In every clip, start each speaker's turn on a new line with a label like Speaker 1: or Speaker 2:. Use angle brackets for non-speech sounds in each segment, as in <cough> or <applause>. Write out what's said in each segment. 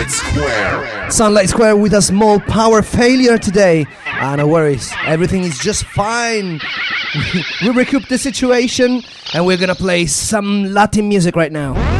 Speaker 1: Sunlight Square.
Speaker 2: Sunlight Square with a small power failure today. Ah, no worries, everything is just fine. <laughs> we recoup the situation and we're gonna play some Latin music right now.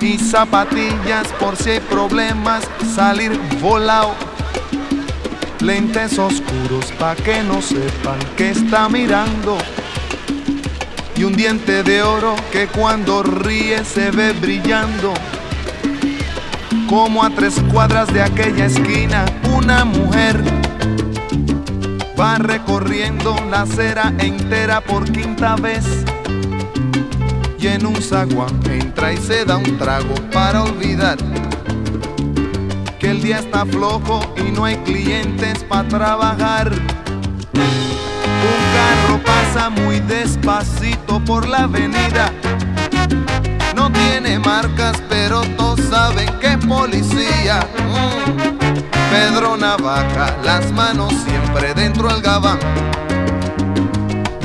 Speaker 3: y zapatillas por si hay problemas, salir volado. Lentes oscuros pa' que no sepan que está mirando. Y un diente de oro que cuando ríe se ve brillando. Como a tres cuadras de aquella esquina, una mujer va recorriendo la acera entera por quinta vez y en un zaguán entra y se da un trago para olvidar que el día está flojo y no hay clientes para trabajar. Un carro pasa muy despacito por la avenida. No tiene marcas, pero todos saben que es policía. Mm. Pedro Navaja, las manos siempre dentro del gabán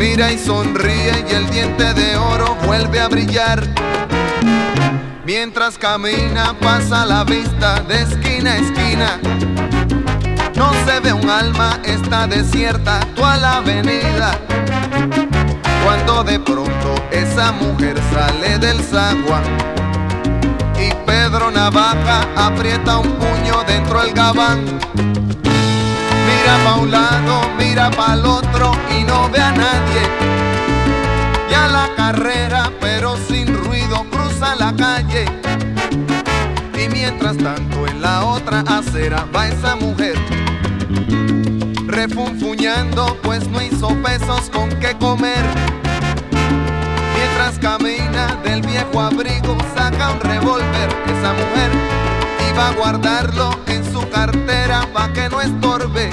Speaker 3: mira y sonríe y el diente de oro vuelve a brillar. Mientras camina pasa la vista de esquina a esquina. No se ve un alma, está desierta toda la avenida. Cuando de pronto esa mujer sale del zaguán y Pedro Navaja aprieta un puño dentro del gabán mira pa' un lado, mira pa' el otro y no ve a nadie. Ya la carrera, pero sin ruido, cruza la calle. Y mientras tanto en la otra acera va esa mujer. Refunfuñando, pues no hizo pesos con qué comer. Mientras camina del viejo abrigo, saca un revólver esa mujer y va a guardarlo en su cartera pa' que no estorbe.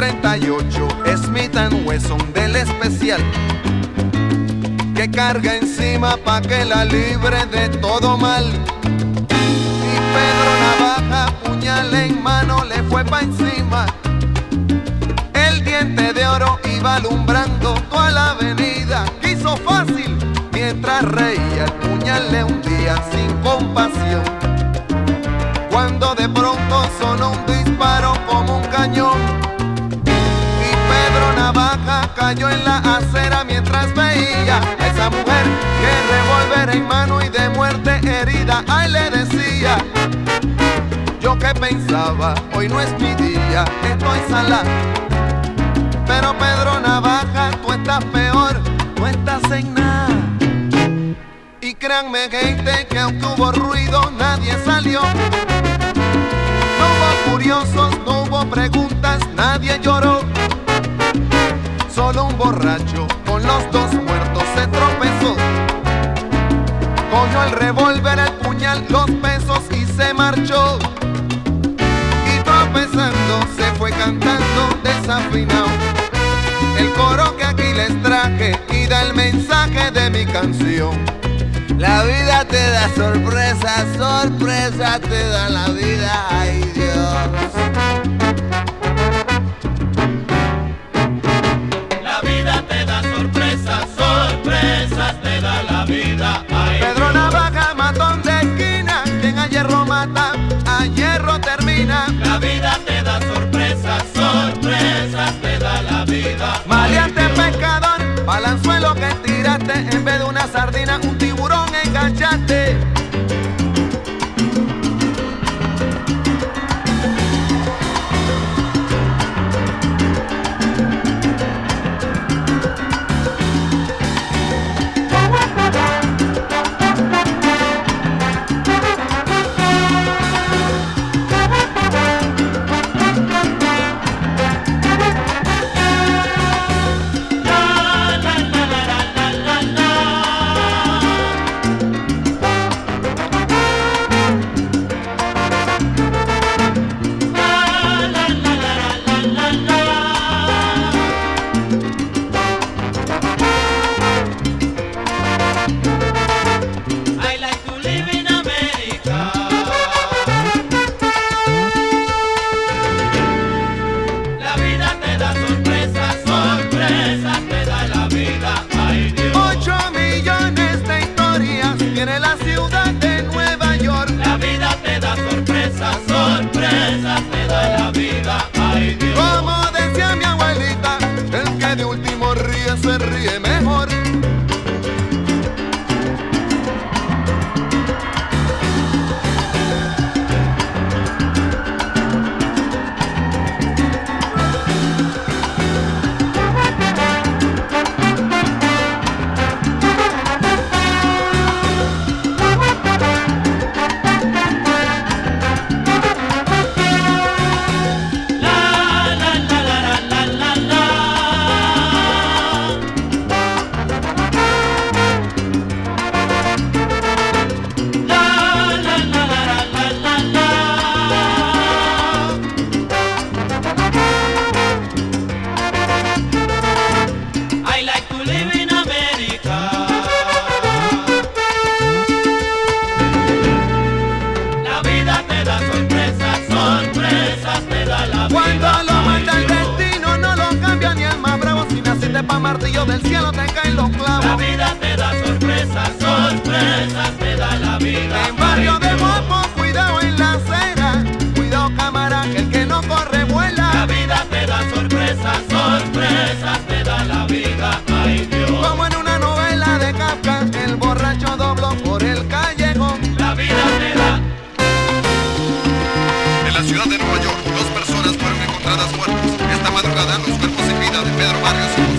Speaker 3: Un 38 Smith Wesson del especial que carga encima pa' que la libre de todo mal. Y Pedro Navaja, puñal en mano, le fue pa' encima. El diente de oro iba alumbrando toda la avenida. Quiso fácil mientras reía, el puñal le hundía sin compasión. Cuando de pronto sonó un disparo Cayó en la acera mientras veía a esa mujer que revólver en mano y de muerte herida. Ay, le decía. Yo que pensaba, hoy no es mi día, estoy sala. Pero Pedro Navaja, tú estás peor, tú estás en nada. Y créanme, gente, que aunque hubo ruido, nadie salió. No hubo curiosos, no hubo preguntas, nadie lloró. Solo un borracho con los dos muertos se tropezó. Cogió el revólver, el puñal, los pesos y se marchó. Y tropezando se fue cantando desafinado. El coro que aquí les traje y da el mensaje de mi canción. La vida te da sorpresa, sorpresa te da la vida, ay Dios. Hierro mata, a hierro termina.
Speaker 4: La vida te da sorpresas, sorpresas te da la vida.
Speaker 3: Maleante pescador, balanzuelo que tiraste, en vez de una sardina, un tiburón enganchaste.
Speaker 1: Pedro Barrios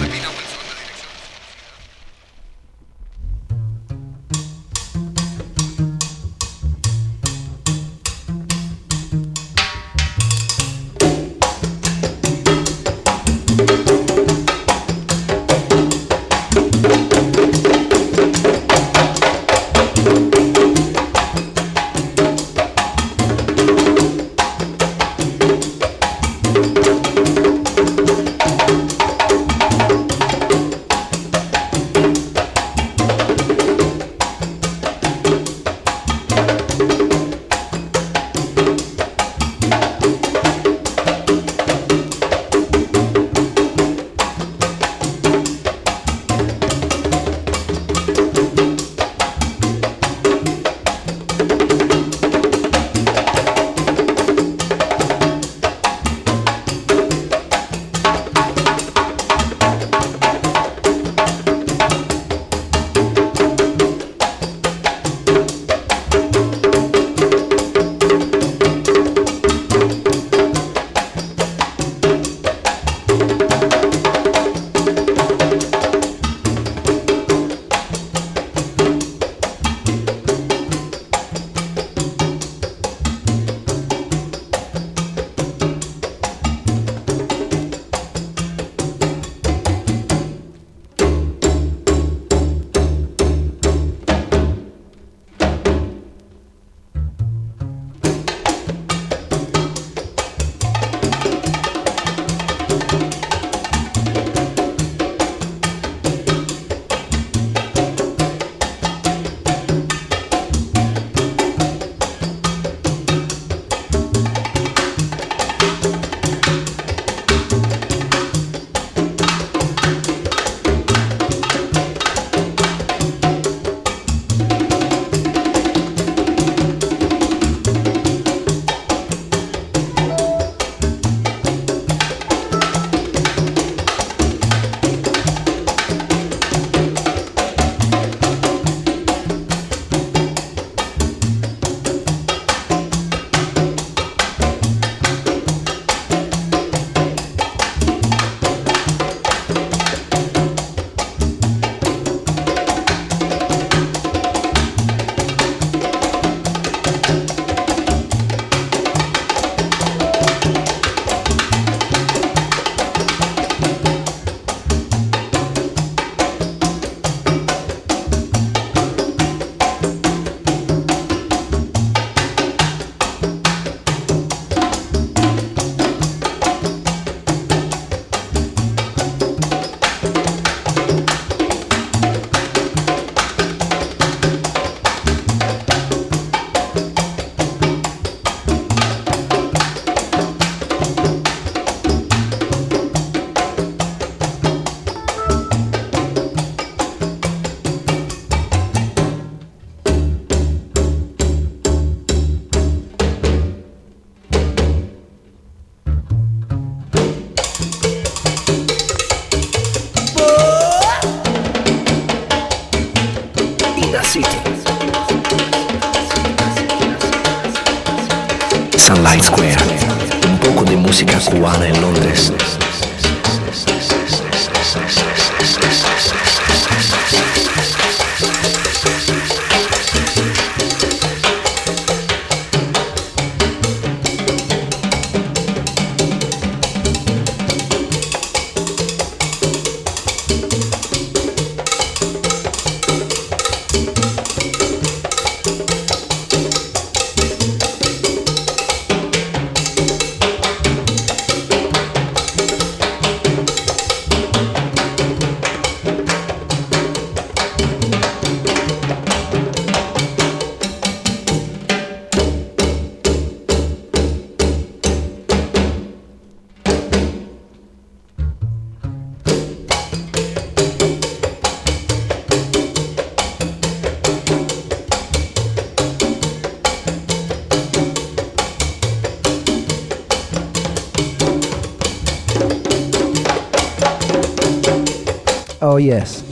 Speaker 5: yes.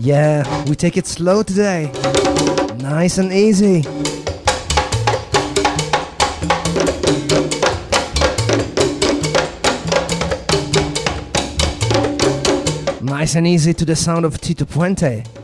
Speaker 5: Yeah, we take it slow today. Nice and easy. Nice and easy to the sound of Tito Puente.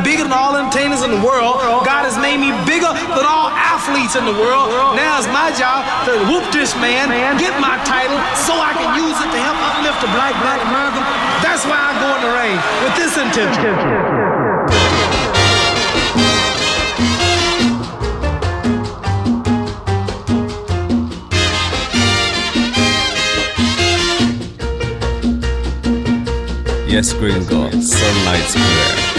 Speaker 6: God bigger than all entertainers in the world. God has made me bigger than all athletes in the world. Now it's my job to whoop this man, get my title, so I can use it to help uplift the black, black America. That's why I go in the ring with this intention.
Speaker 7: Yes, Gringo, Sunlight Square.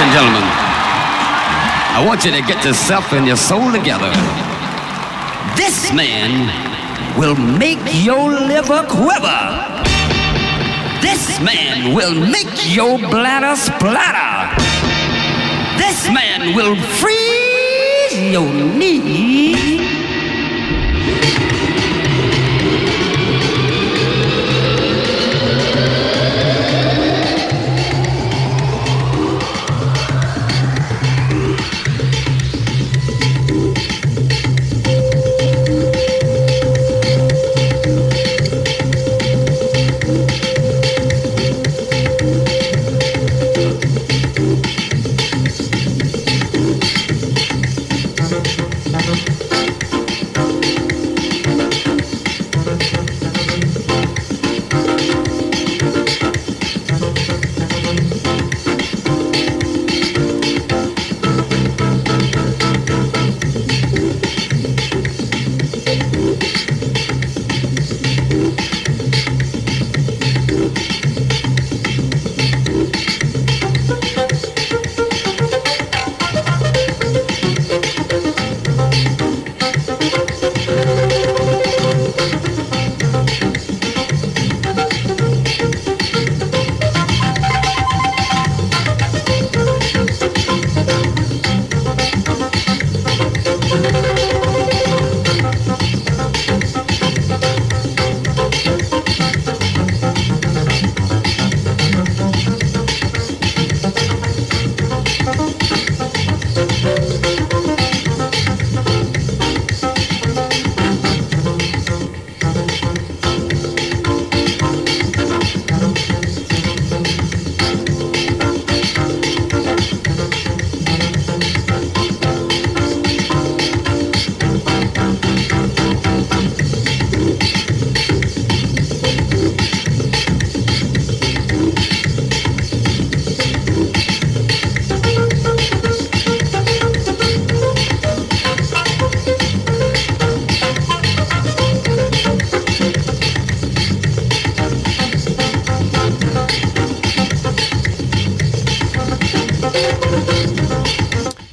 Speaker 8: and gentlemen, I want you to get yourself and your soul together. This man will make your liver quiver. This man will make your bladder splatter. This man will freeze your knees.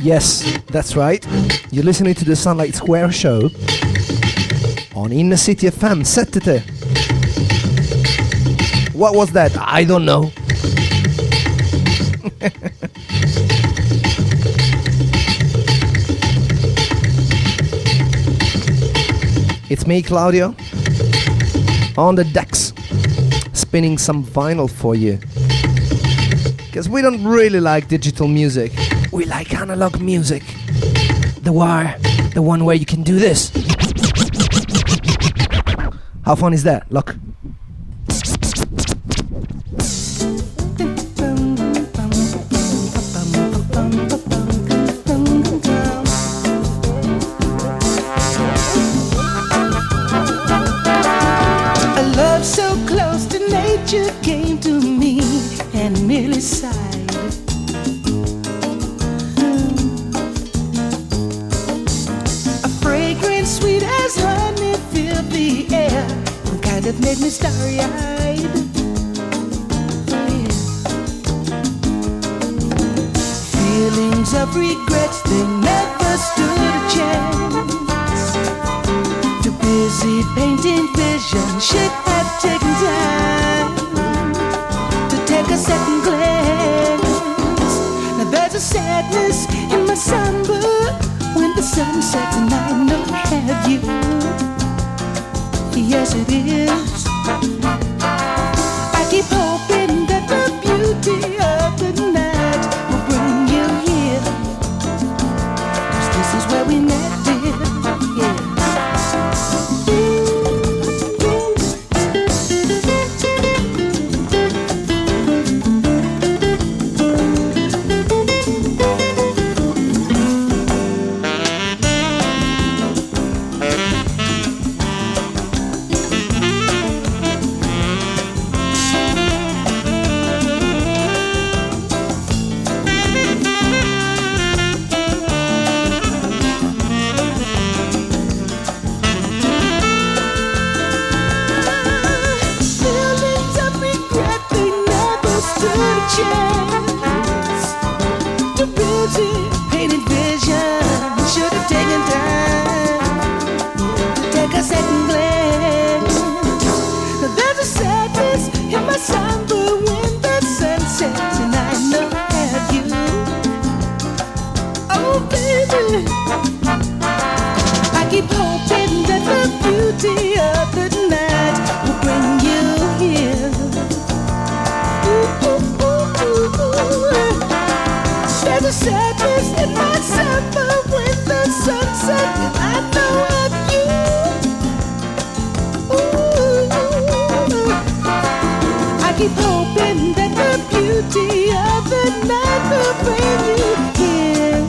Speaker 9: Yes, that's right. You're listening to the Sunlight Square show on Inner City FM. Sättete. What was that? I don't know. <laughs> it's me, Claudio, on the decks, spinning some vinyl for you. Because we don't really like digital music, we like analog music. The wire, the one where you can do this. How fun is that? Look.
Speaker 10: A sadness in my summer when the sun sets and I know of you. I keep hoping that the beauty of the night will bring you here.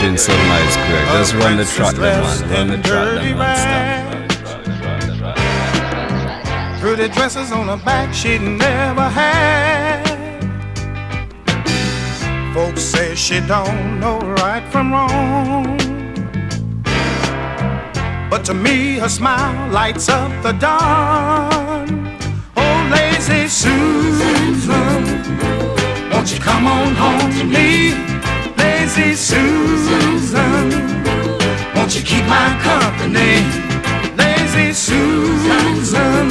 Speaker 11: My brethren, Sunlight Square. Just run the track, them, man. Run the track, them, man. Stop.
Speaker 12: Pretty dresses on her back she never had. Folks say she don't know right from wrong. But to me, her smile lights up the dawn. Oh, lazy Susan, won't you come on home to me? Lazy Susan, won't you keep my company? Lazy Susan,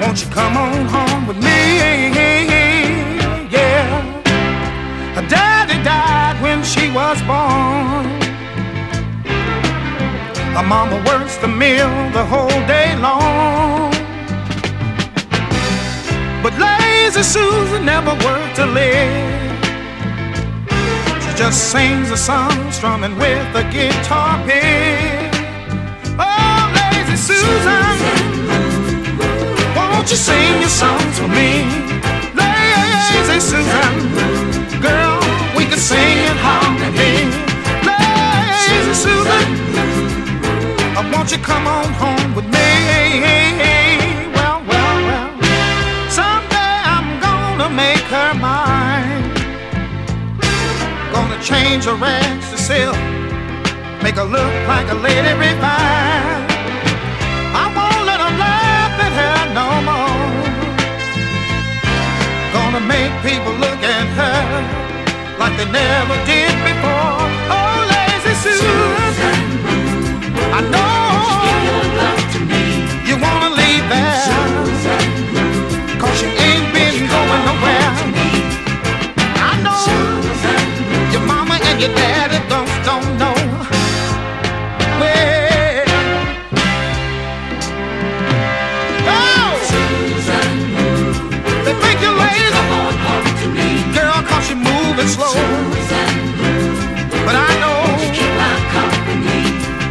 Speaker 12: won't you come on home with me? Yeah. Her daddy died when she was born. Her mama works the mill the whole day long. But lazy Susan never worked to live. Just sings a song strumming with a guitar pick. Oh, lazy Susan, won't you sing your songs for me? Lazy Susan, girl, we can sing in harmony. Lazy Susan, uh, won't you come on home with me? Well, well, well, someday I'm gonna make her mine. Change her rags to silk, make her look like a lady refined. I won't let her laugh at her no more. Gonna make people look at her like they never did before. Oh, lazy Susan, I know you wanna leave there, cause you your daddy don't, don't know. Well, oh, they think you're lazy, girl, cause you're moving slow. But I know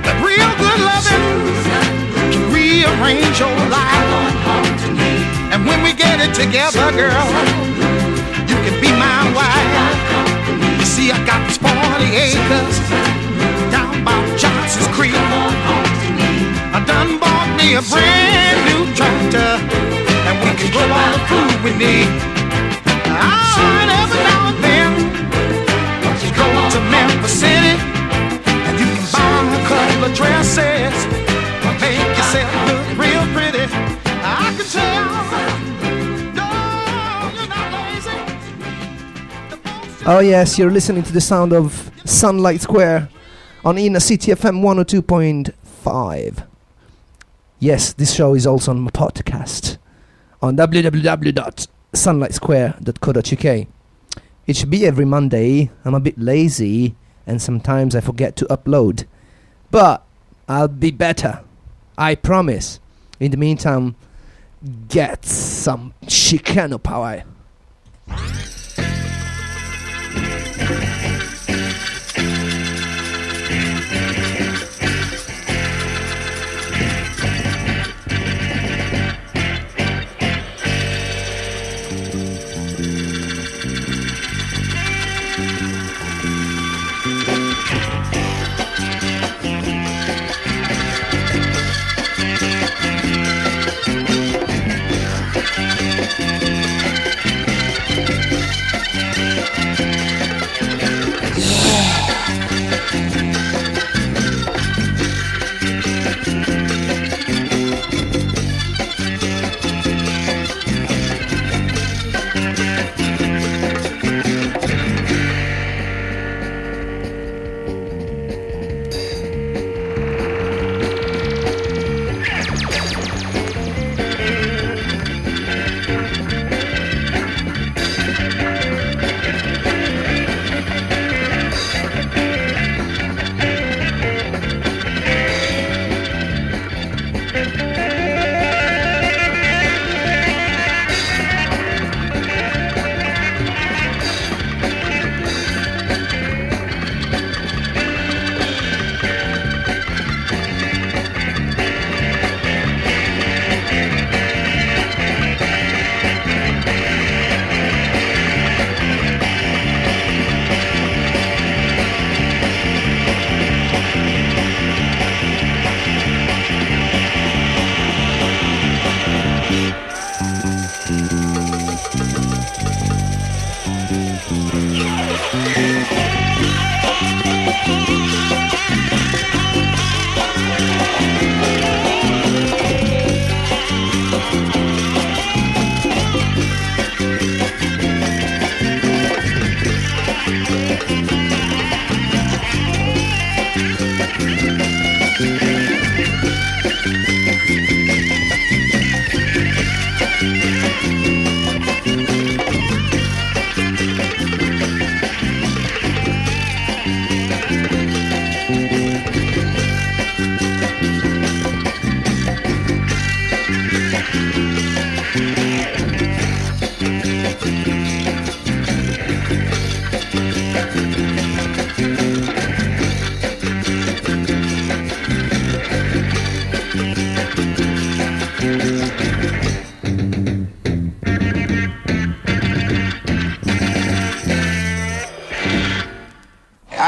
Speaker 12: that real good loving can rearrange your life. And when we get it together, girl, you can be my wife. 40 acres. Down by Johnson's Creek. I done bought me a brand new tractor, and we can grow all the food ah, we need. Alright, every now and then, go to Memphis City, and you can buy a couple of dresses,
Speaker 2: Oh yes, you're listening to the sound of Sunlight Square on Inner City FM 102.5. Yes, this show is also on my podcast on www.sunlightsquare.co.uk. It should be every Monday. I'm a bit lazy and sometimes I forget to upload. But I'll be better. I promise. In the meantime, get some Chicano power.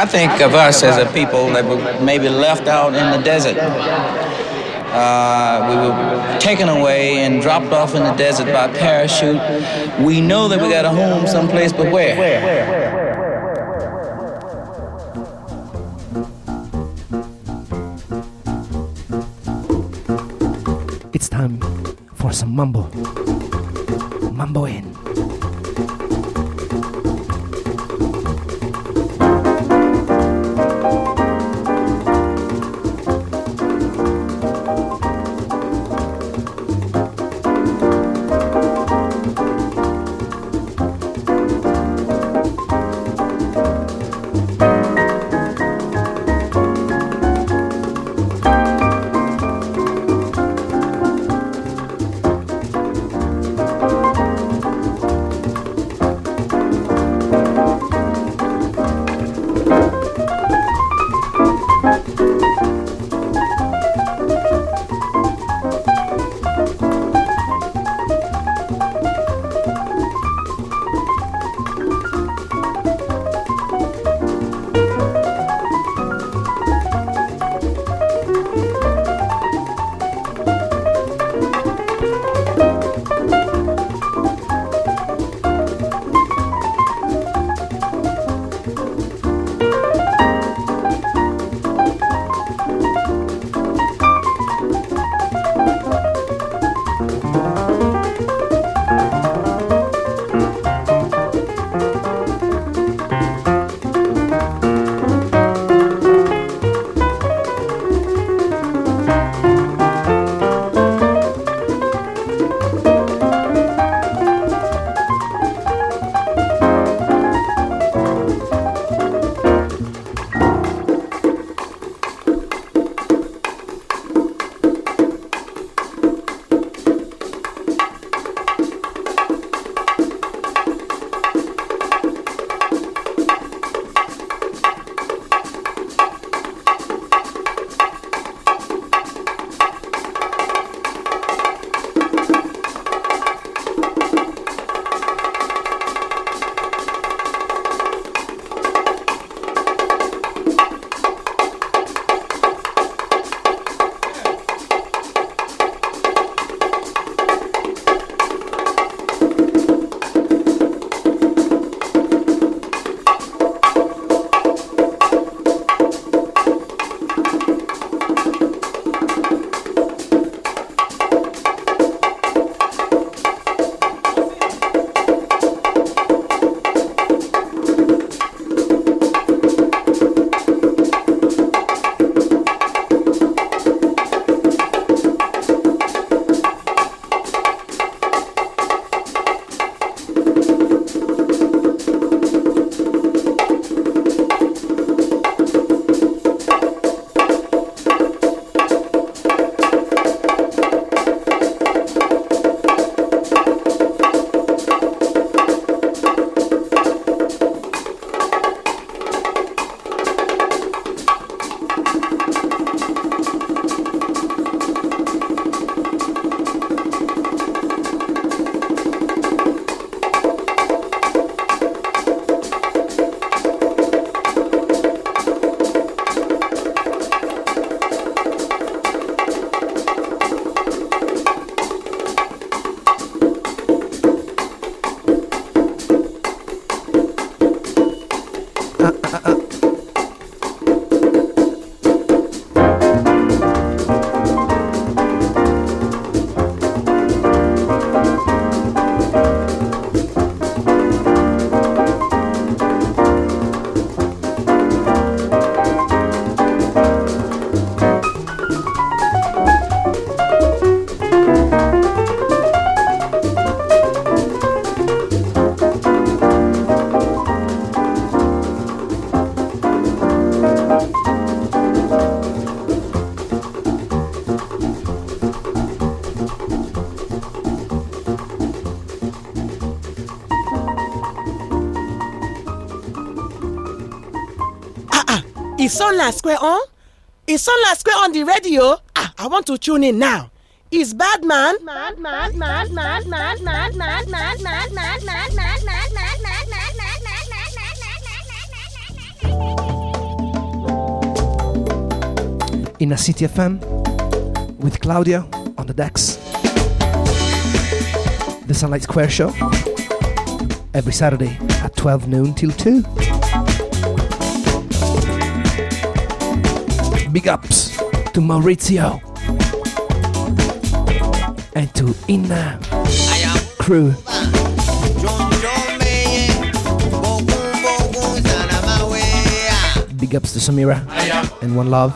Speaker 13: Think of us as a people that were maybe left out in the desert. Uh, we were taken away and dropped off in the desert by parachute. We know that we got a home someplace, but where?
Speaker 2: It's time for some mambo. Mambo in.
Speaker 14: Is Sunlight Square on? Is Sunlight Square on the radio? Ah, I want to tune in now. Is Badman.
Speaker 15: Inner City FM with Claudia on the decks. The Sunlight Square Show every Saturday at 12 noon till 2. Big ups to Maurizio and to Inna crew. Big ups to Samira and one love.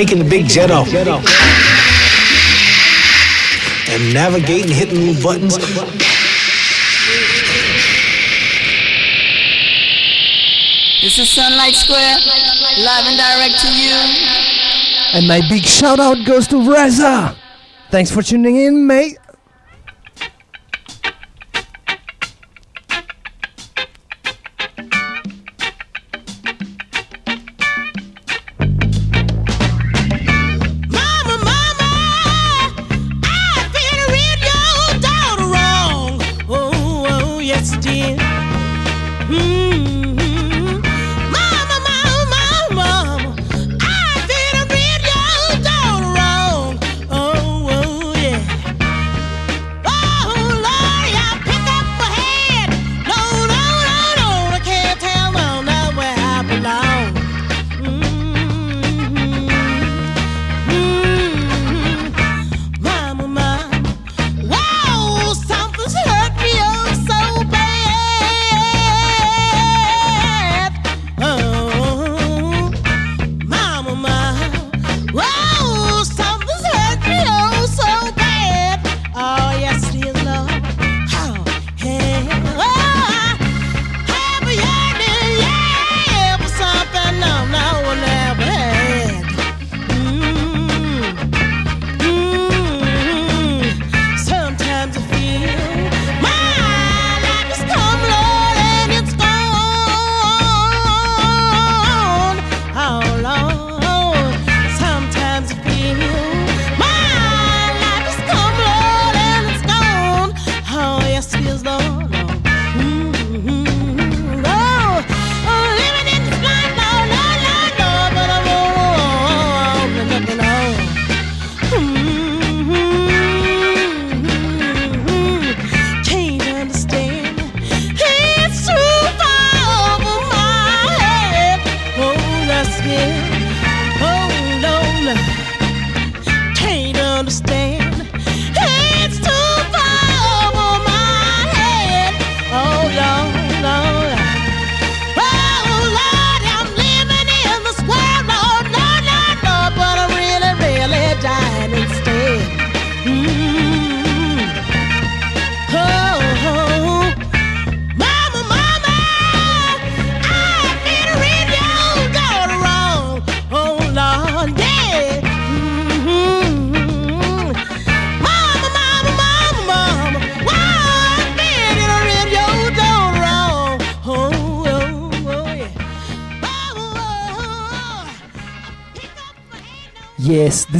Speaker 16: taking the big jet off. And navigating, hitting little buttons.
Speaker 17: This is Sunlight Square, live and direct to you.
Speaker 14: And my big shout out goes to Reza. Thanks for tuning in, mate.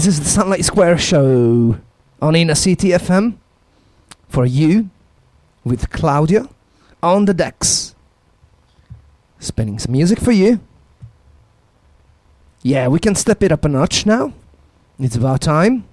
Speaker 2: This
Speaker 14: is the Sunlight Square show on Inner City FM for you with Claudia on the decks. Spinning some music for you. Yeah, we can step it up a notch now. It's about time.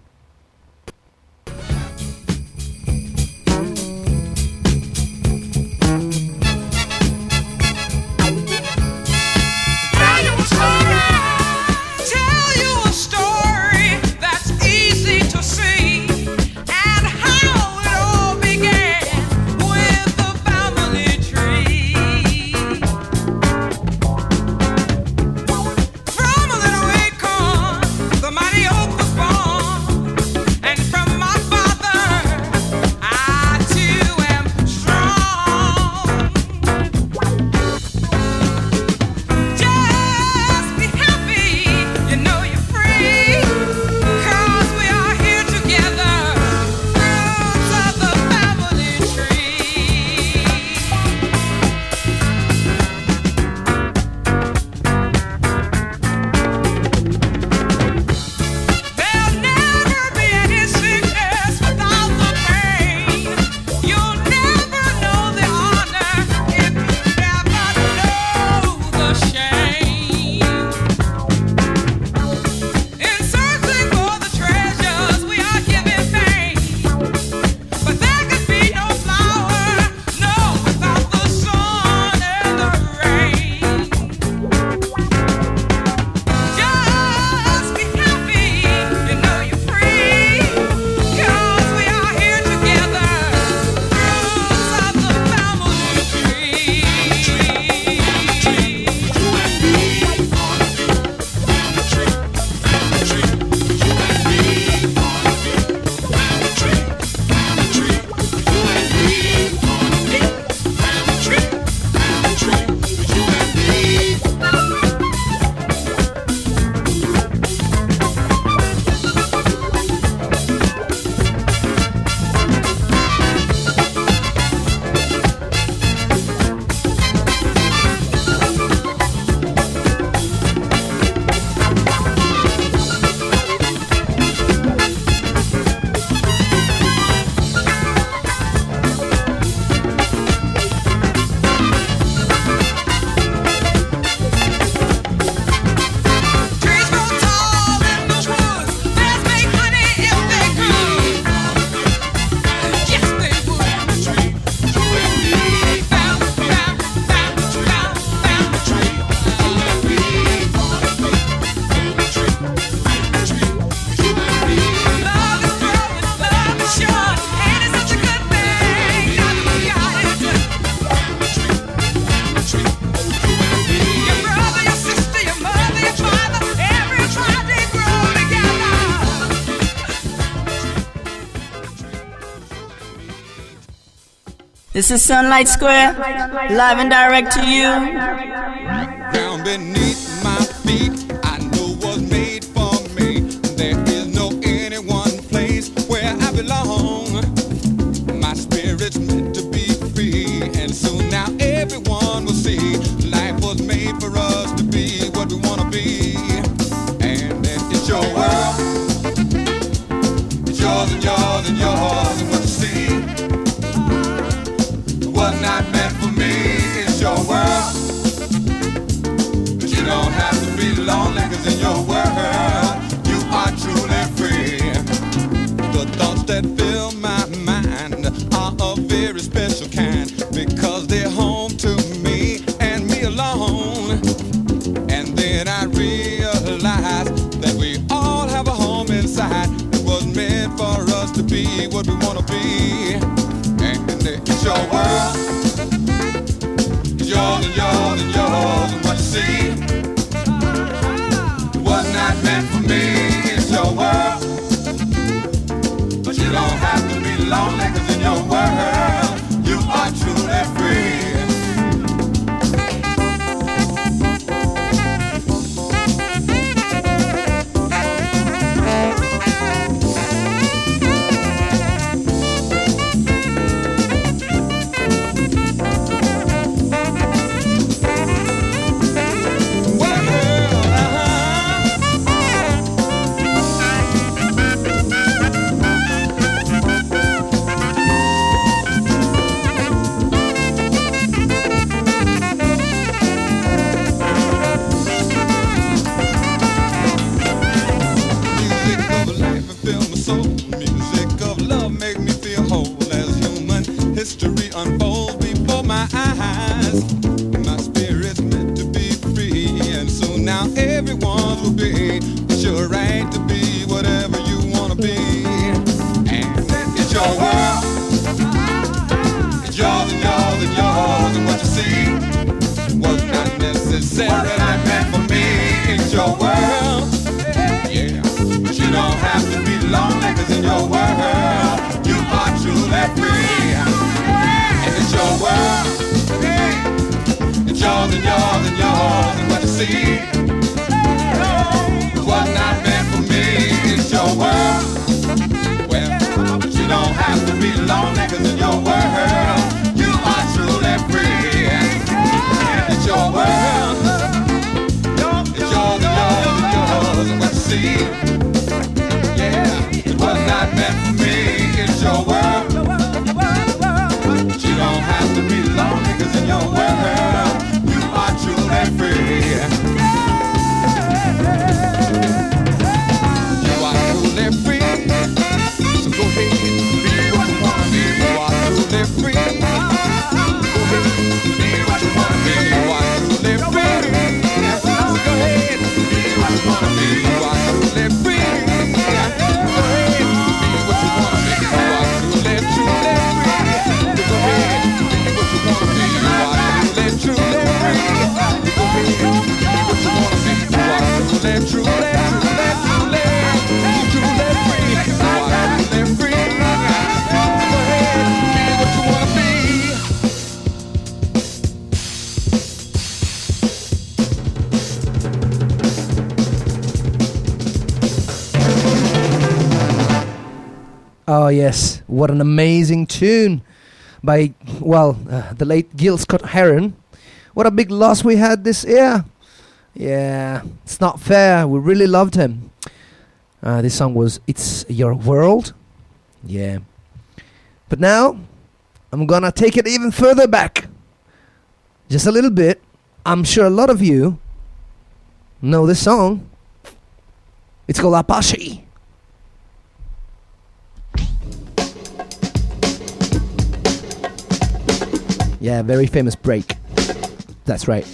Speaker 18: This is Sunlight Square, live and direct to you.
Speaker 3: What
Speaker 2: an amazing tune by, well, uh, the late Gil Scott Heron. What a big loss we had this year. Yeah, it's not fair. We really loved him. Uh, this song was It's Your World. Yeah. But now, I'm gonna take it even further back. Just a little bit. I'm sure a lot of you know this song. It's called Apache. Yeah, very famous break. That's right.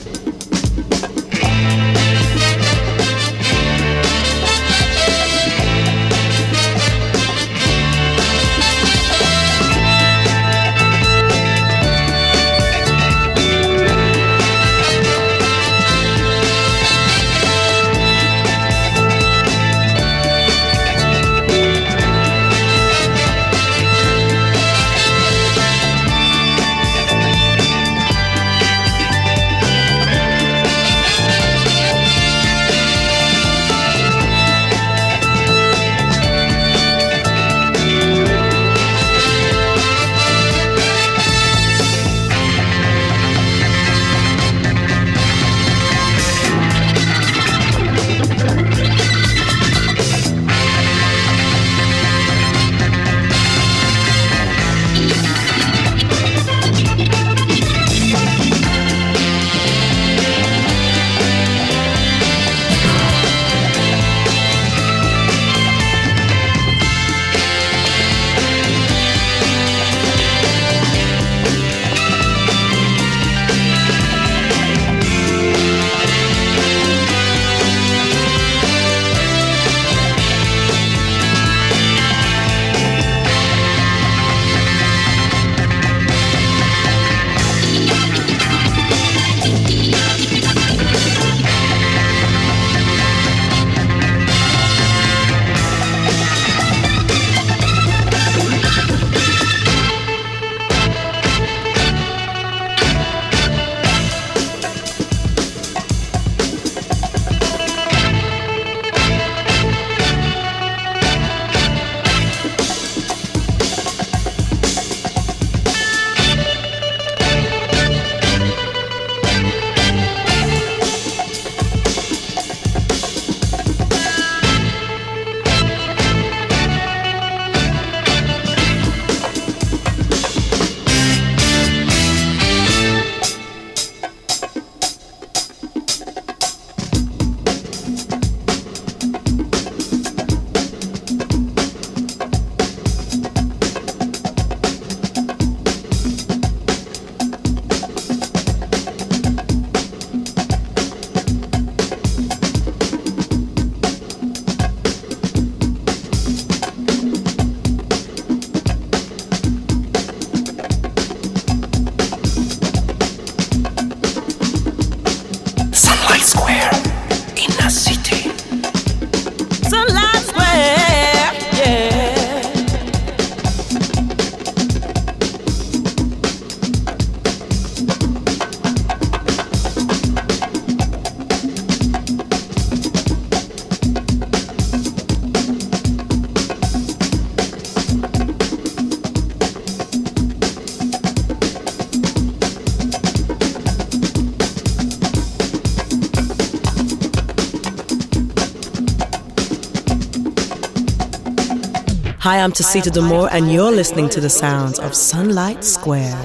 Speaker 9: Hi, I'm Tasita Damore, and you're listening to the sounds of Sunlight Square.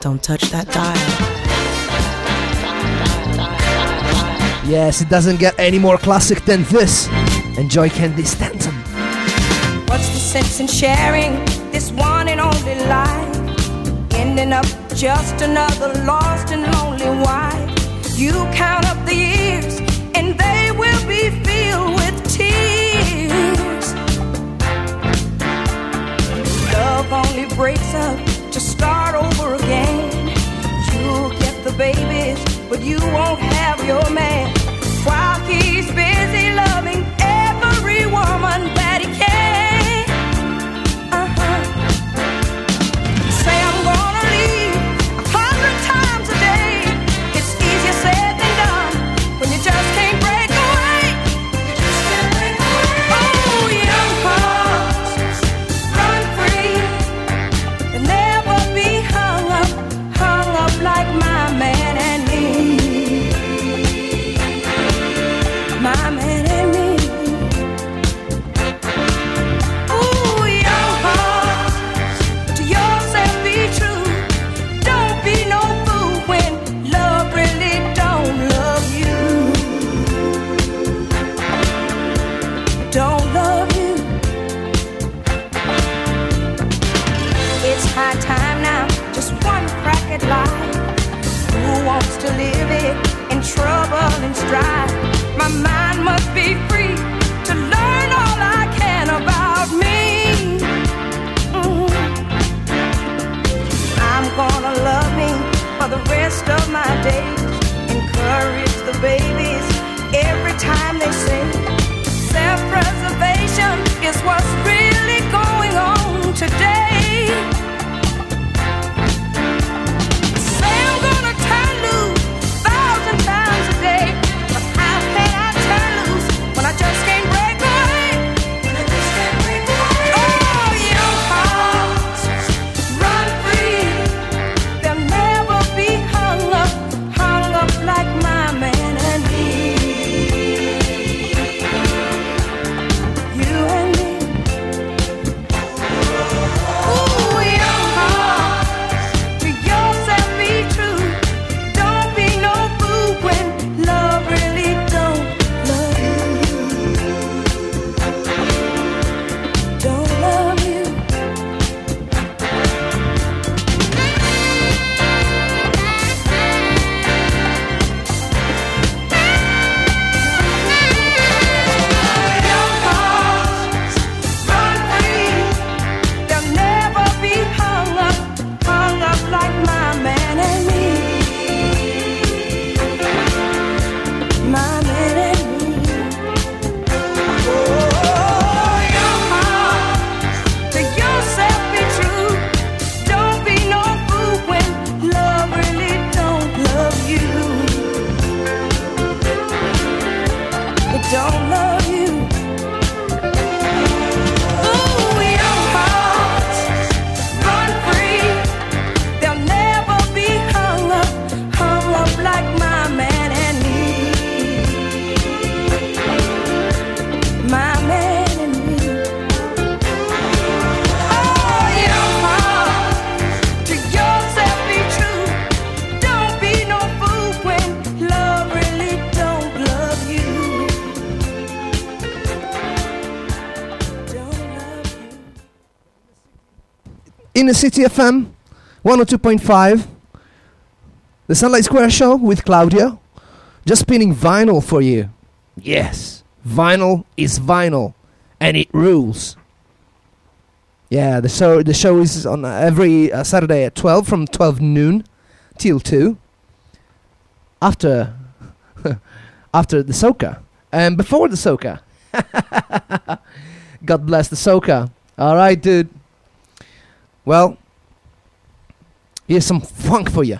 Speaker 9: Don't touch that dial.
Speaker 2: Yes, it doesn't get any more classic than this. Enjoy Candi Staton.
Speaker 14: What's the sense in sharing this one and only life? Ending up just another lost and lonely wife. You count up breaks up, to start over again. You'll get the babies, but you won't have your man.
Speaker 2: the City FM 102.5, the Sunlight Square Show with Claudio. Just spinning vinyl for you. Yes, vinyl is vinyl, and it rules. Yeah, the show the show is on every uh, Saturday at 12 from 12 noon till 2 after <laughs> after the soca and before the soca. <laughs> God bless the soca. All right, dude. Well, here's some funk for you.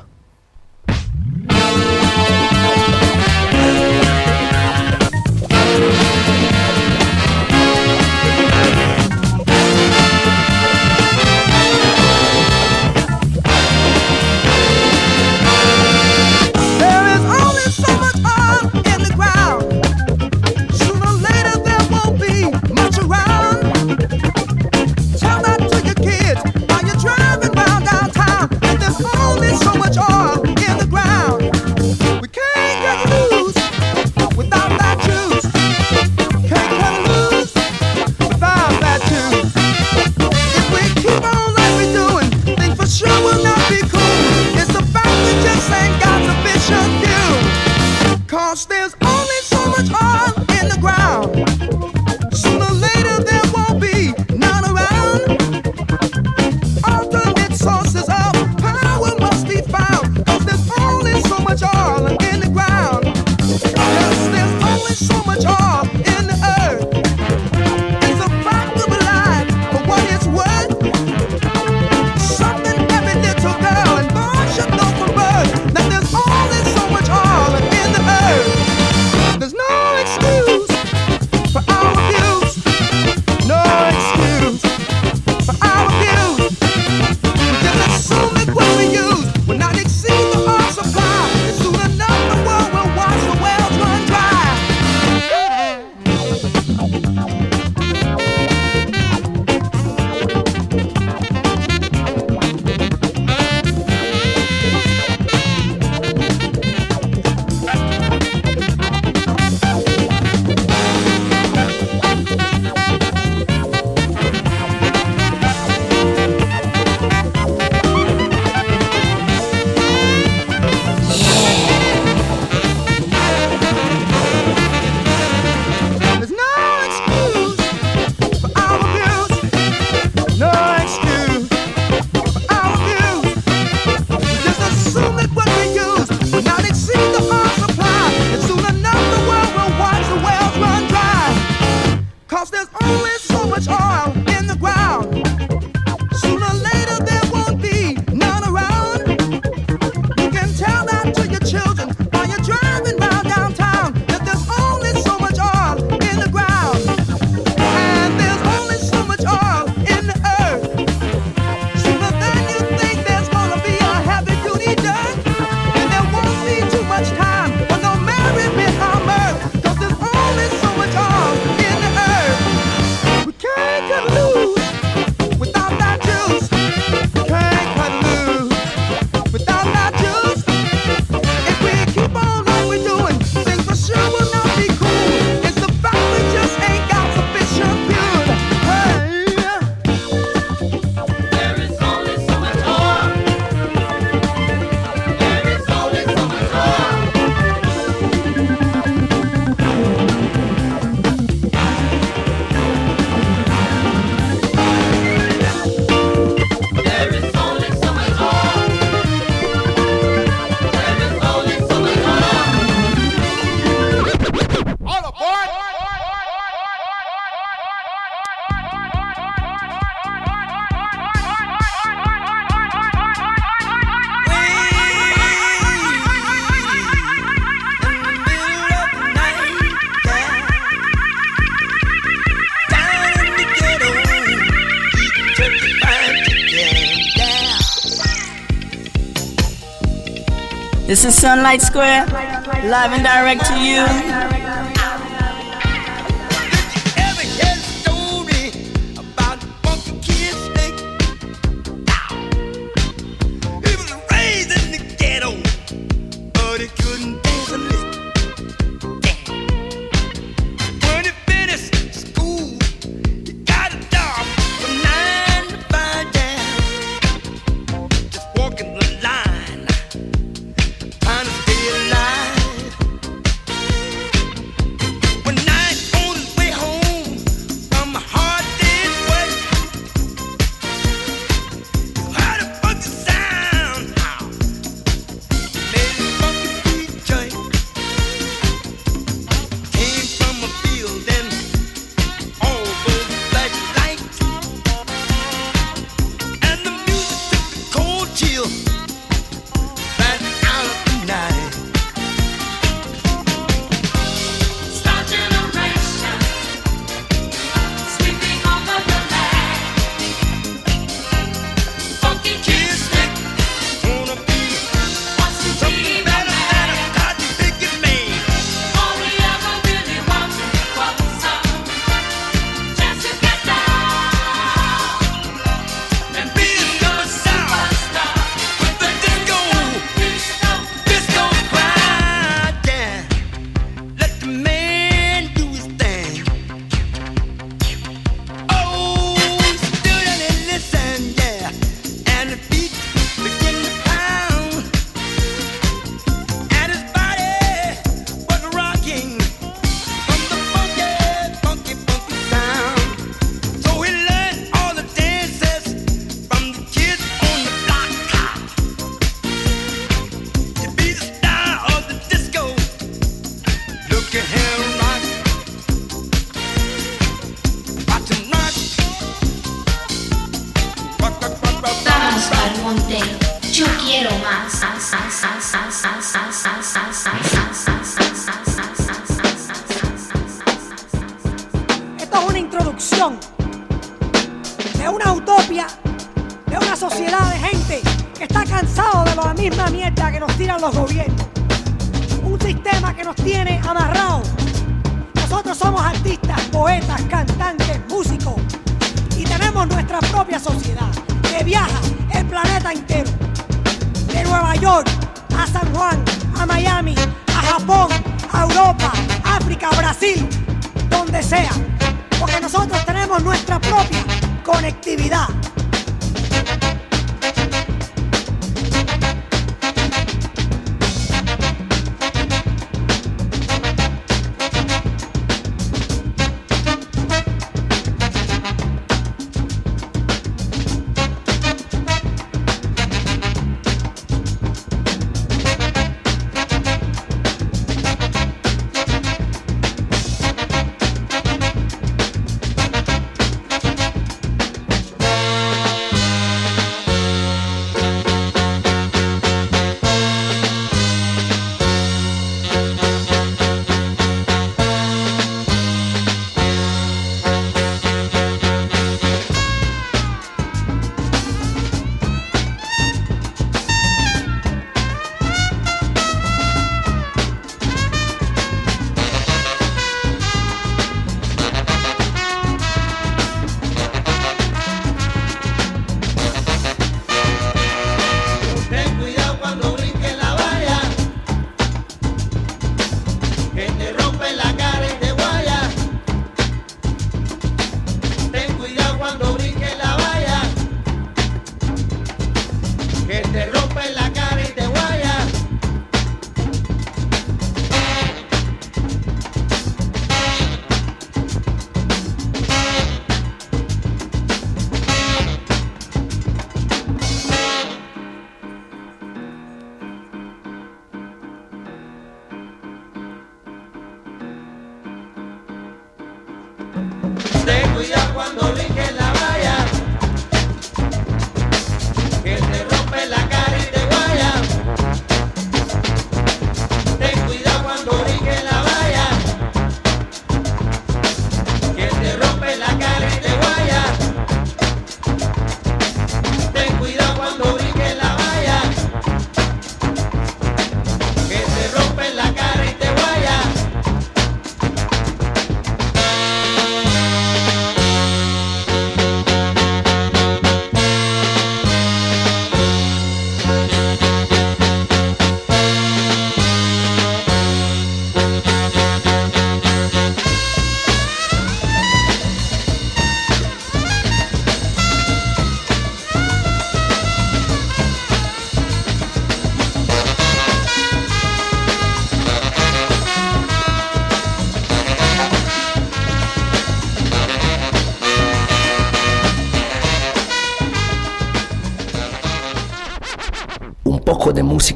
Speaker 12: This is Sunlight Square, live and direct to you.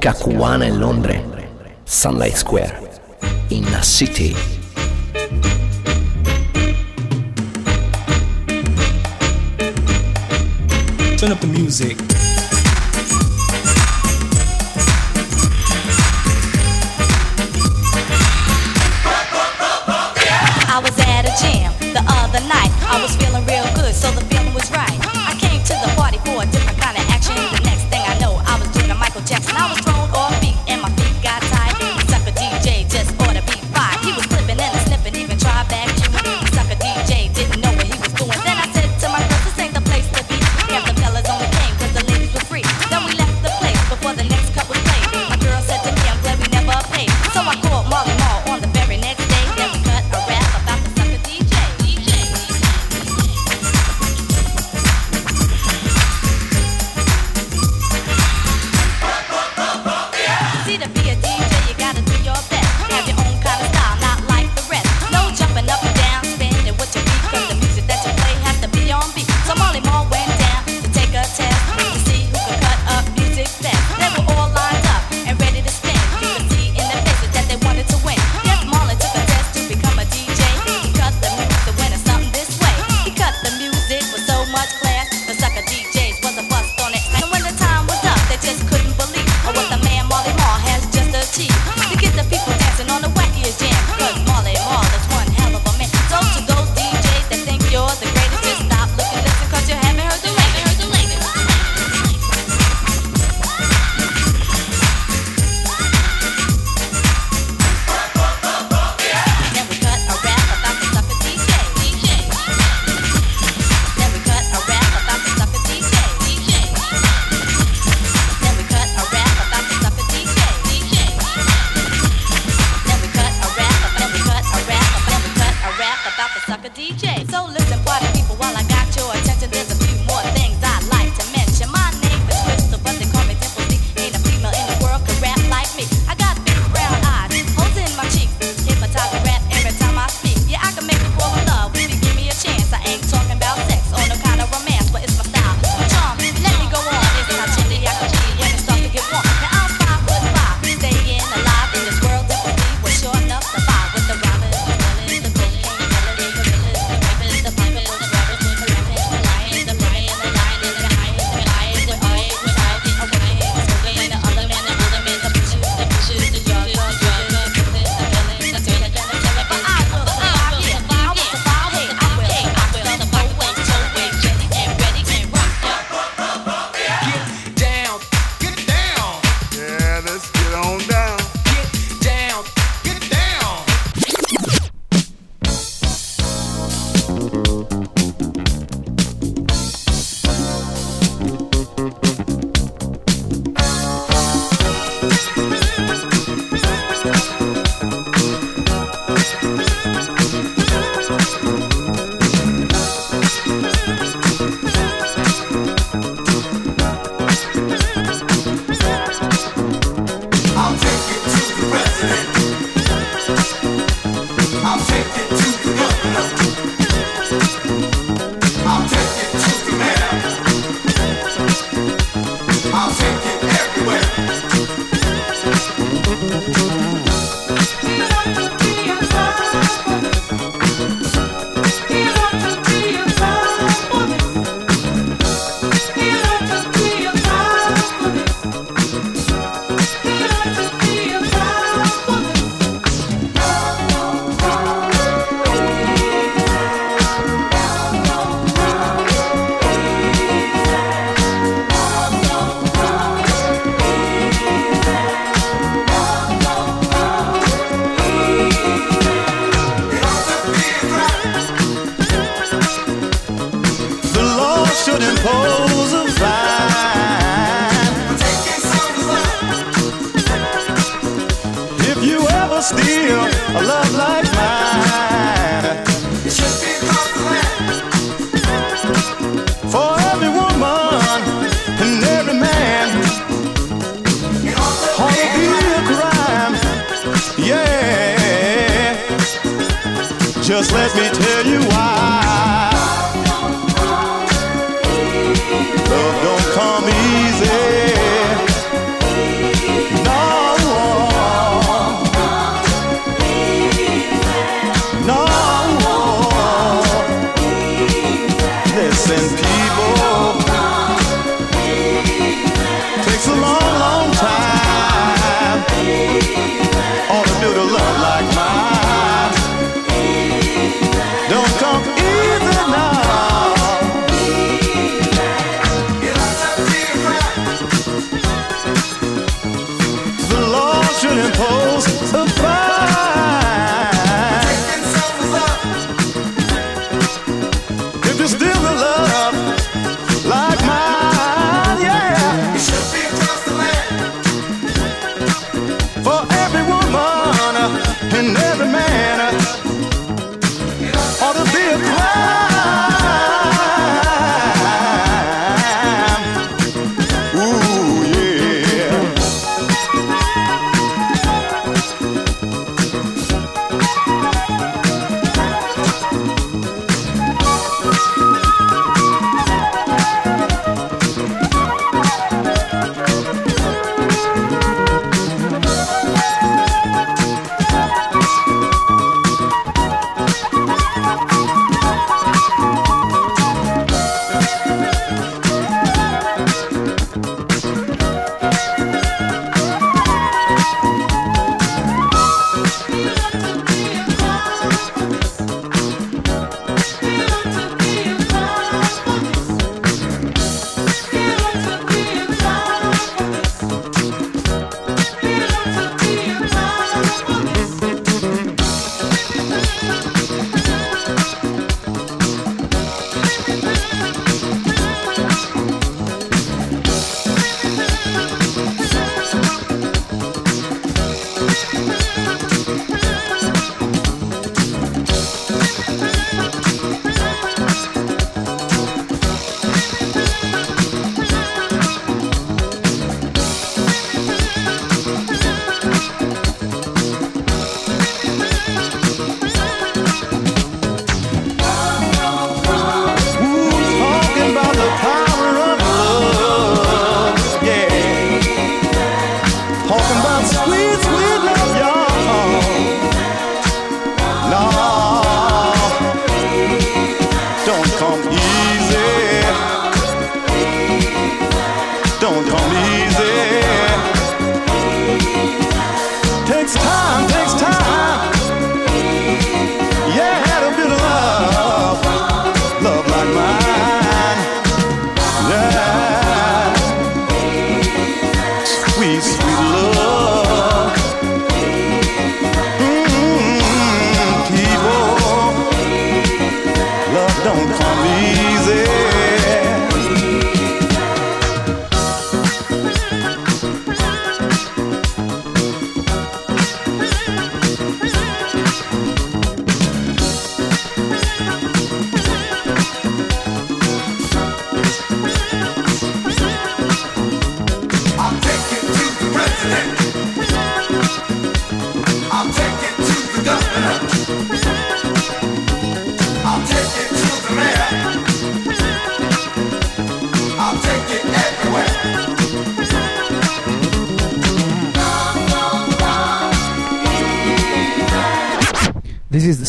Speaker 19: musica cubana in London, Sunlight Square, Inner City.
Speaker 20: Turn up the music.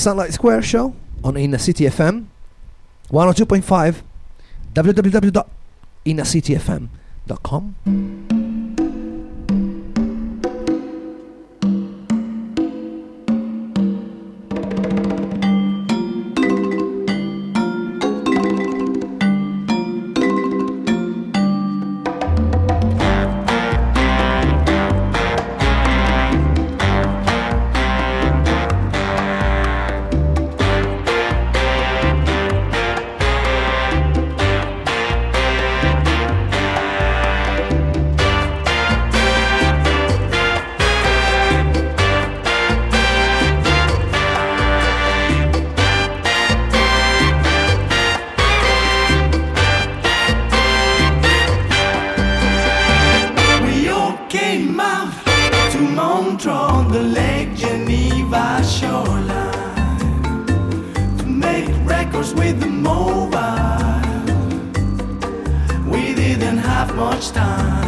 Speaker 2: Sunlight Square show on Inner City FM 102.5
Speaker 12: www.innactfm.com much time.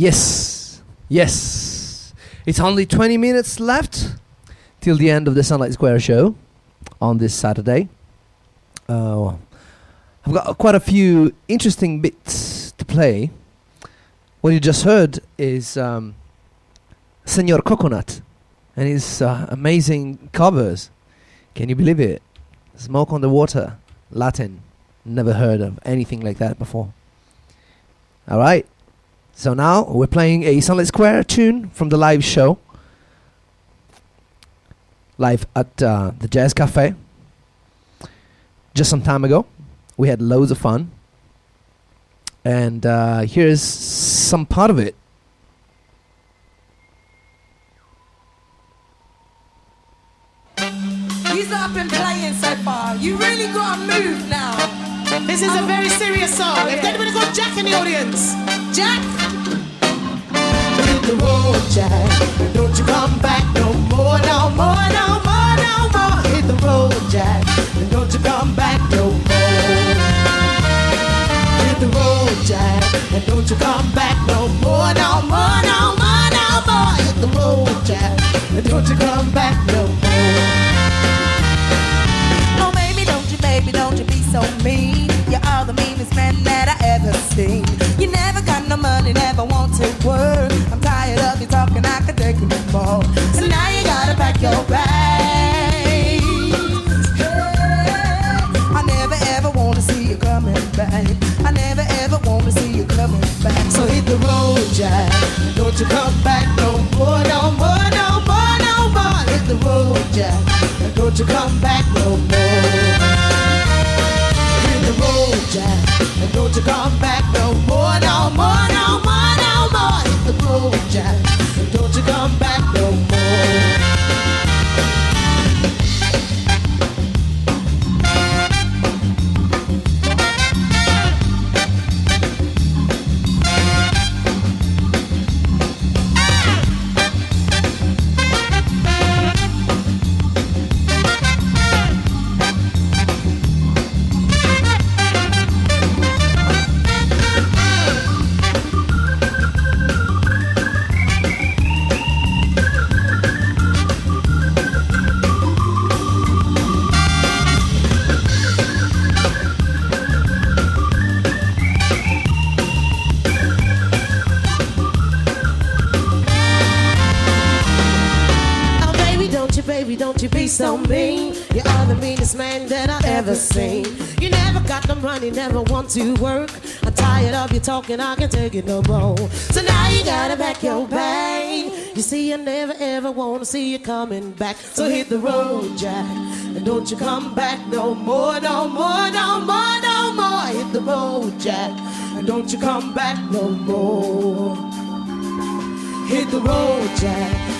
Speaker 2: Yes, yes. It's only 20 minutes left till the end of the Sunlight Square show on this Saturday. Uh, I've got quite a few interesting bits to play. What you just heard is um, Senor Coconut and his uh, amazing covers. Can you believe it? Smoke on the Water, Latin. Never heard of anything like that before. All right. So now we're playing a Sunlight Square tune from the live show. Live at uh, the Jazz Cafe. Just some time ago. We had loads of fun. And uh, here's some part of it.
Speaker 14: He's up and playing so far. You really gotta move now.
Speaker 21: This is a very serious song. If anybody's got Jack in the audience, Jack.
Speaker 14: Hit the road, Jack. Don't you come back no more, no more, no more, no more. Hit the road, Jack. And don't you come back no more. Hit the road, Jack. And don't you come back no more, no more, no more, no more. Hit the road, Jack. And don't you come back no more.
Speaker 22: Oh, baby, don't you, baby, don't you be so mean. The meanest man that I ever seen. You never got no money, never want to work. I'm tired of you talking, I can take it no more. So now you gotta pack your bags. I never ever wanna see you coming back. I never ever wanna see you coming back.
Speaker 14: So hit the road, Jack. Don't you come back no more, no more, no more, no more. Hit the road, Jack. Don't you come back no more. Jack. Don't you come back no more, no more, no more, no more. Hit the road, Jack. Don't you come back no more. Be so mean. You are the meanest man that I ever seen. You never got the money, never want to work. I'm tired of you talking, I can't take it no more. So now you gotta pack your bag. You see, I never ever wanna see you coming back. So hit the road, Jack. And don't you come back no more, no more, no more, no more. Hit the road, Jack. And don't you come back no more. Hit the road, Jack.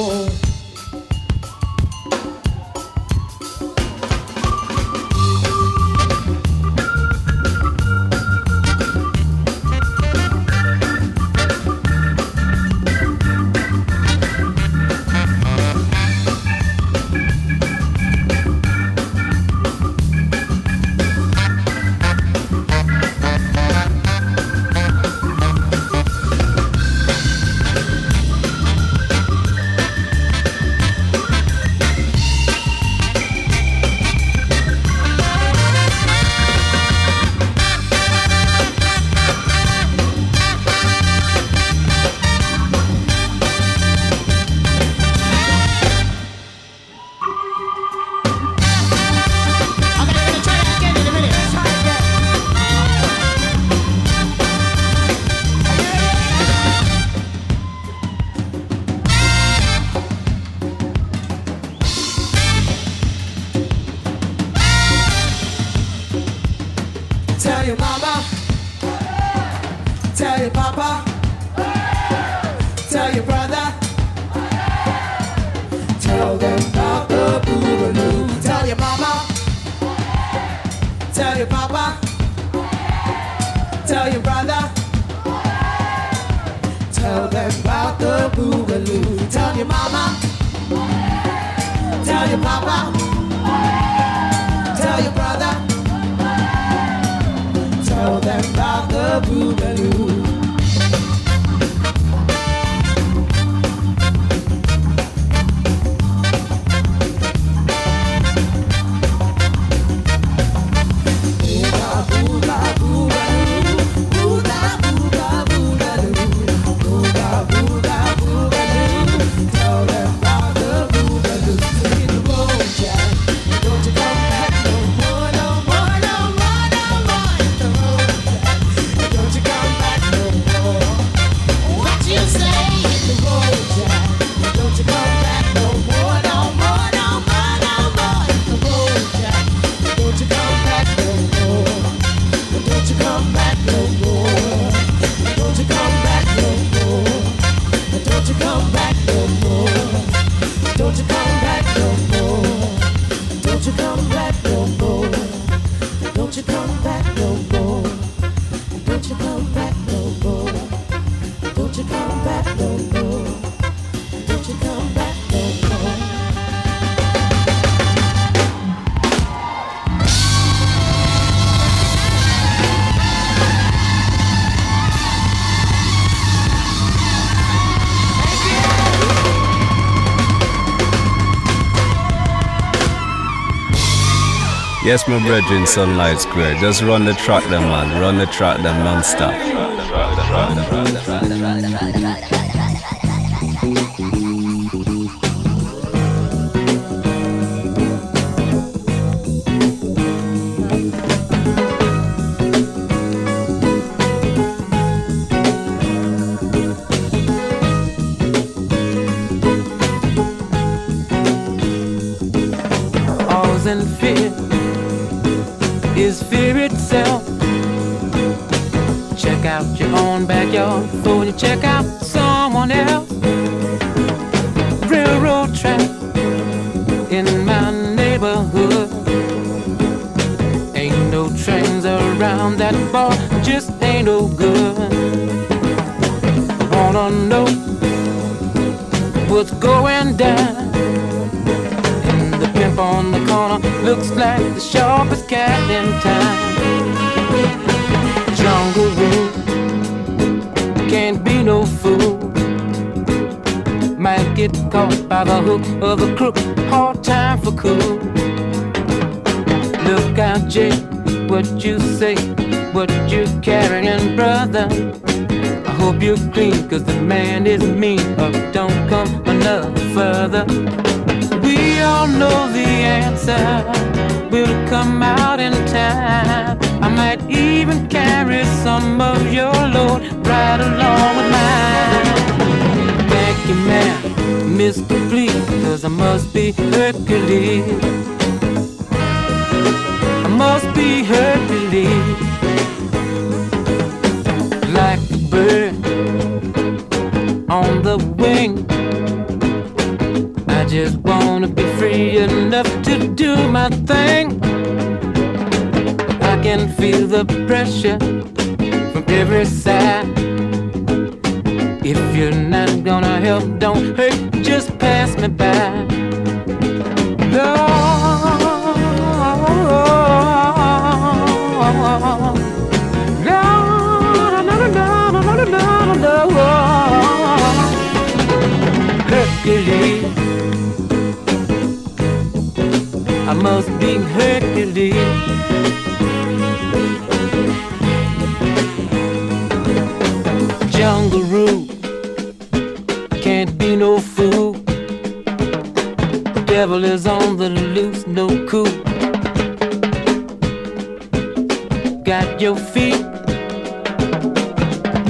Speaker 11: Yes, my brethren, Sunlight Square. Just run the track, them man. Run the track, them non-stop.
Speaker 23: Can't be no fool. Might get caught by the hook of a crook. Hard time for cool. Look out, Jay, what you say, what you carrying, brother. I hope you're clean, cause the man is mean. Or don't come another further. We all know the answer We'll come out in time. Even carry some of your load right along with mine. Thank you, man, Mr. Please, cause I must be Hercules. I must be Hercules. Like a bird on the wing. I just wanna be free enough to do my thing feel the pressure from every side. If you're not gonna help, don't hurt, just pass me by. No. Hercules. I must be Hercules. Devil is on the loose, no cool. Got your feet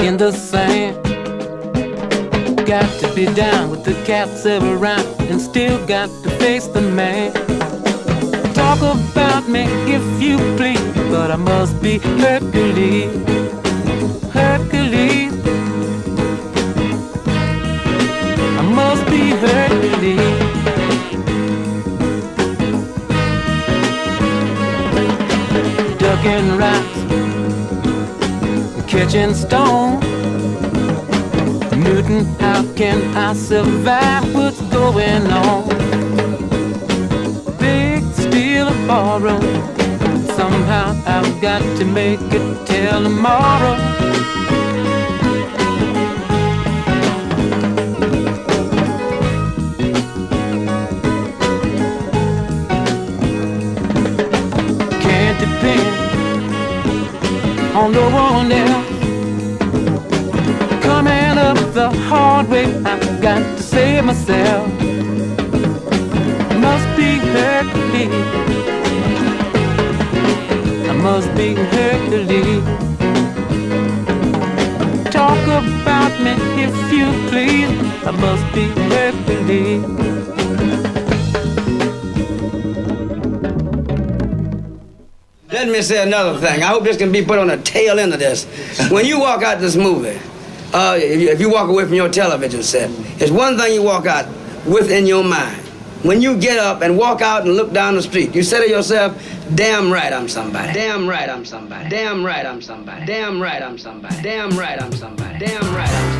Speaker 23: in the sand. Got to be down with the cats around and still got to face the man. Talk about me if you please, but I must be Hercules. pitching stone. Newton, how can I survive what's going on? Big steel borrow. Somehow I've got to make it till tomorrow. Can't depend on no one else. Hard way, I've got to save myself. Must be Hercules. I must be Hercules. Talk about me if you please. I must be Hercules.
Speaker 24: Let me say another thing. I hope this can be put on the tail end of this. When you walk out this movie, uh, if, you, if you walk away from your television set, it's one thing you walk out with in your mind. When you get up and walk out and look down the street, you say to yourself, damn right I'm somebody. Damn right I'm somebody. Damn right I'm somebody. Damn right I'm somebody. Damn right I'm somebody. Damn right I'm somebody.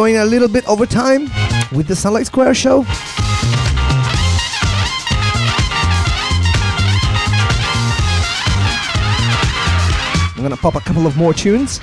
Speaker 2: Going a little bit over time with the Sunlight Square show. I'm gonna pop a couple of more tunes.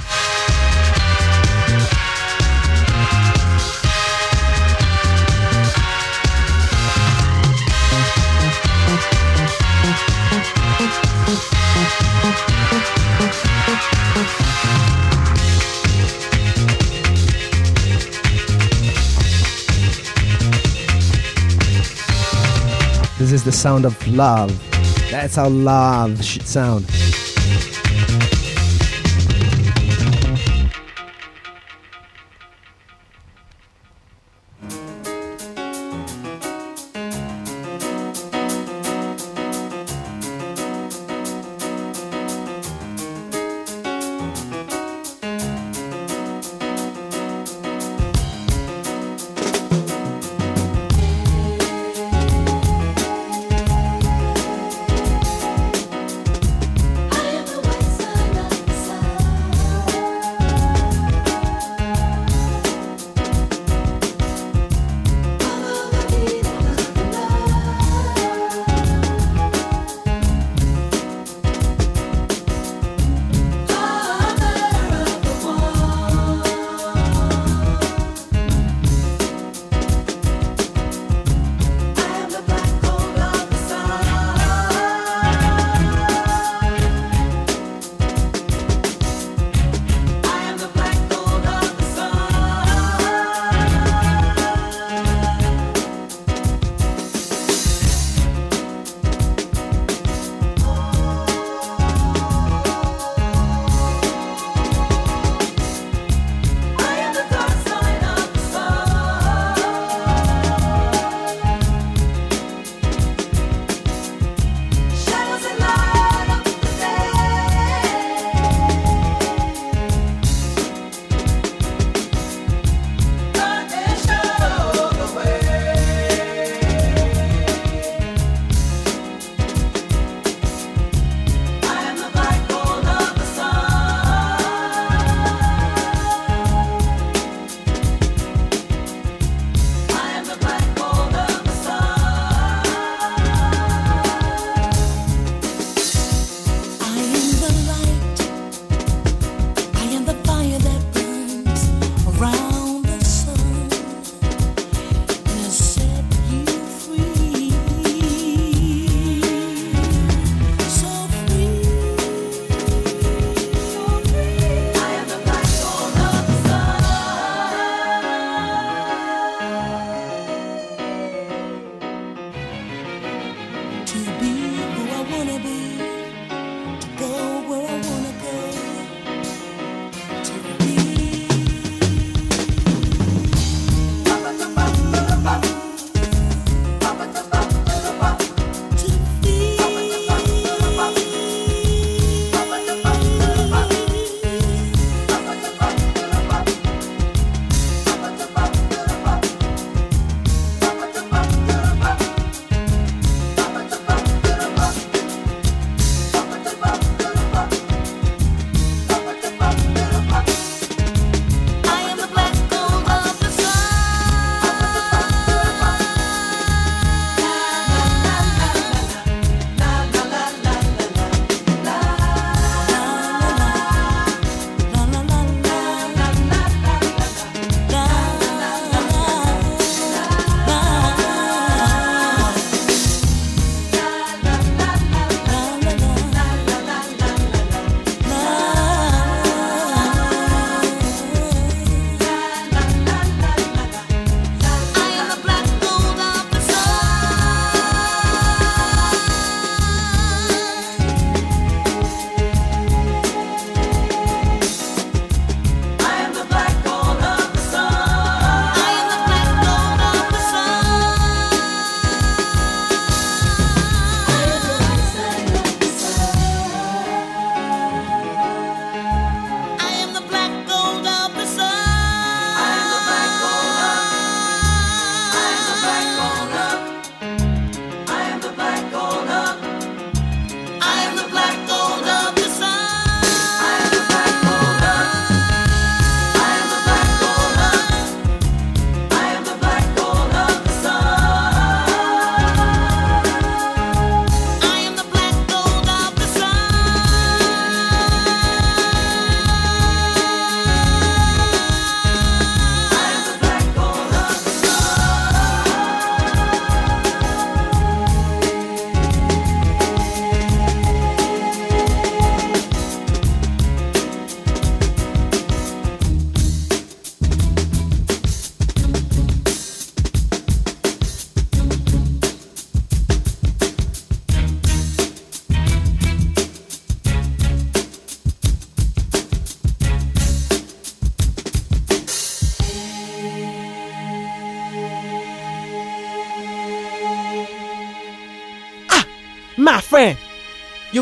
Speaker 2: The sound of love. That's how love should sound.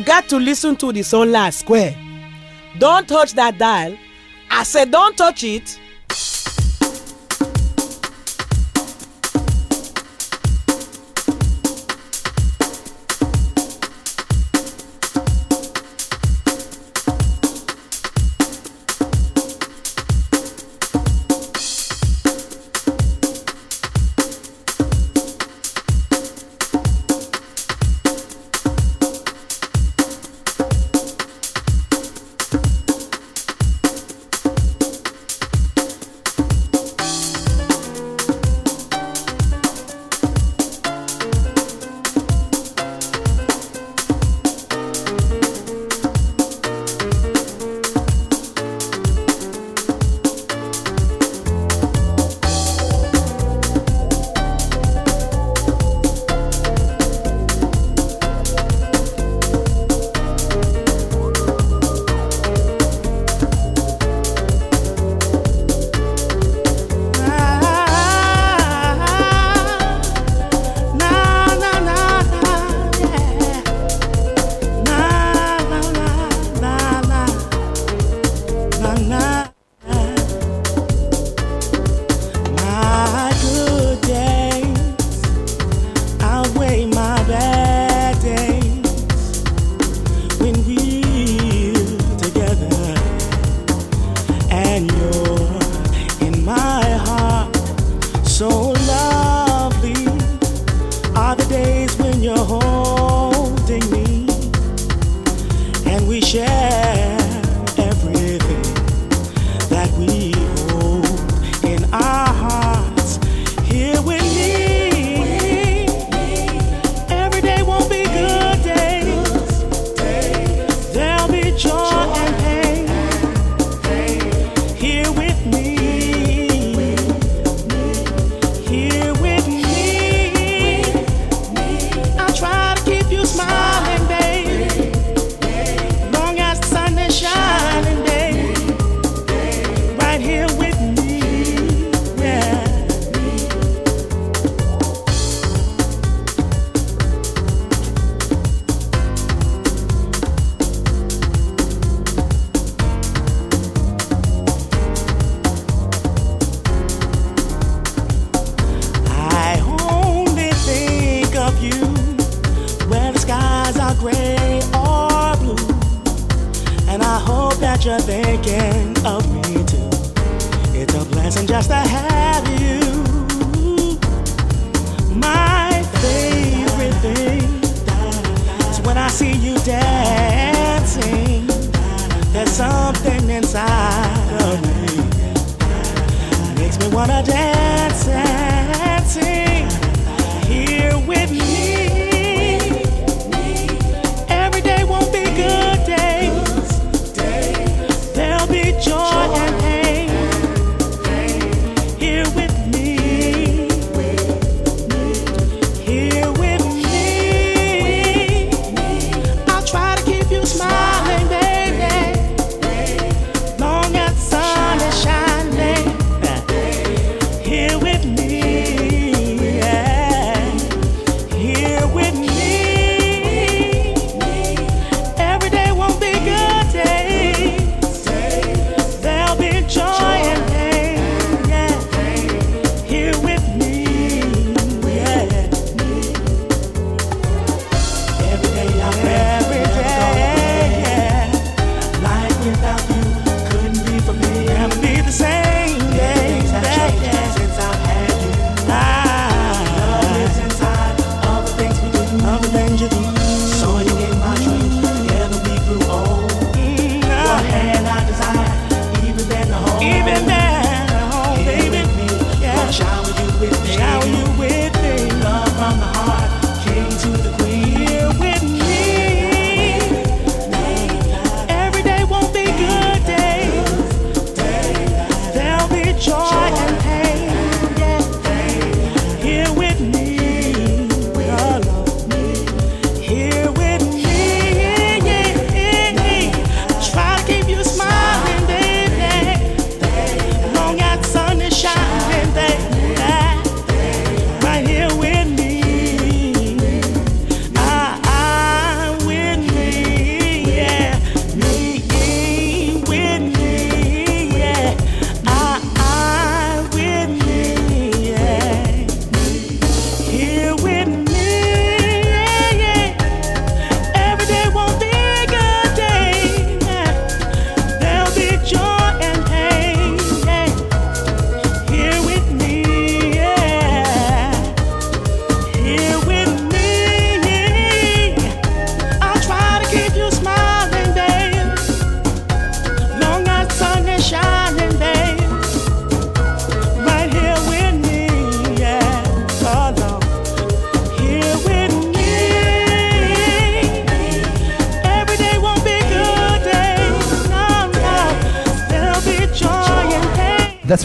Speaker 21: got to listen to the song last square. Don't touch that dial. I said, don't touch it.
Speaker 9: you're thinking of me too. It's a blessing just to have.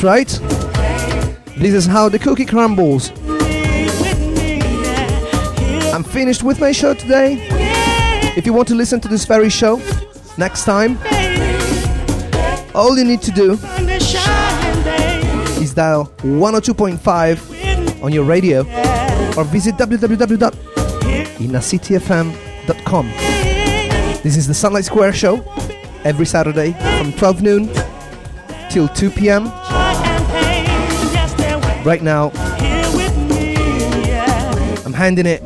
Speaker 9: Right. This is how the cookie crumbles. I'm finished with my show today. If you want to listen to this very show next time, all you need to do is dial 102.5 on your radio or visit www.innercityfm.com. This is the Sunlight Square show every Saturday from 12 noon till 2 p.m. Right now, I'm handing it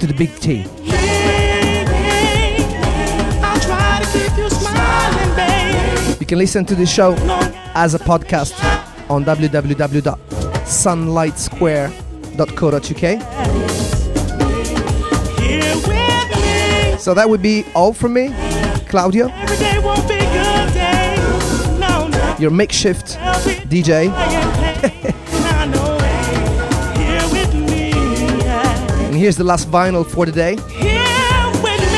Speaker 9: to the big T. You can listen to the show as a podcast on www.sunlightsquare.co.uk. So that would be all from me, Claudio, your makeshift DJ. Here's the last vinyl for the day.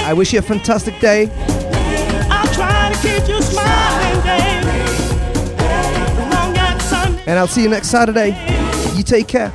Speaker 9: I wish you a fantastic day. And I'll see you next Saturday. You take care.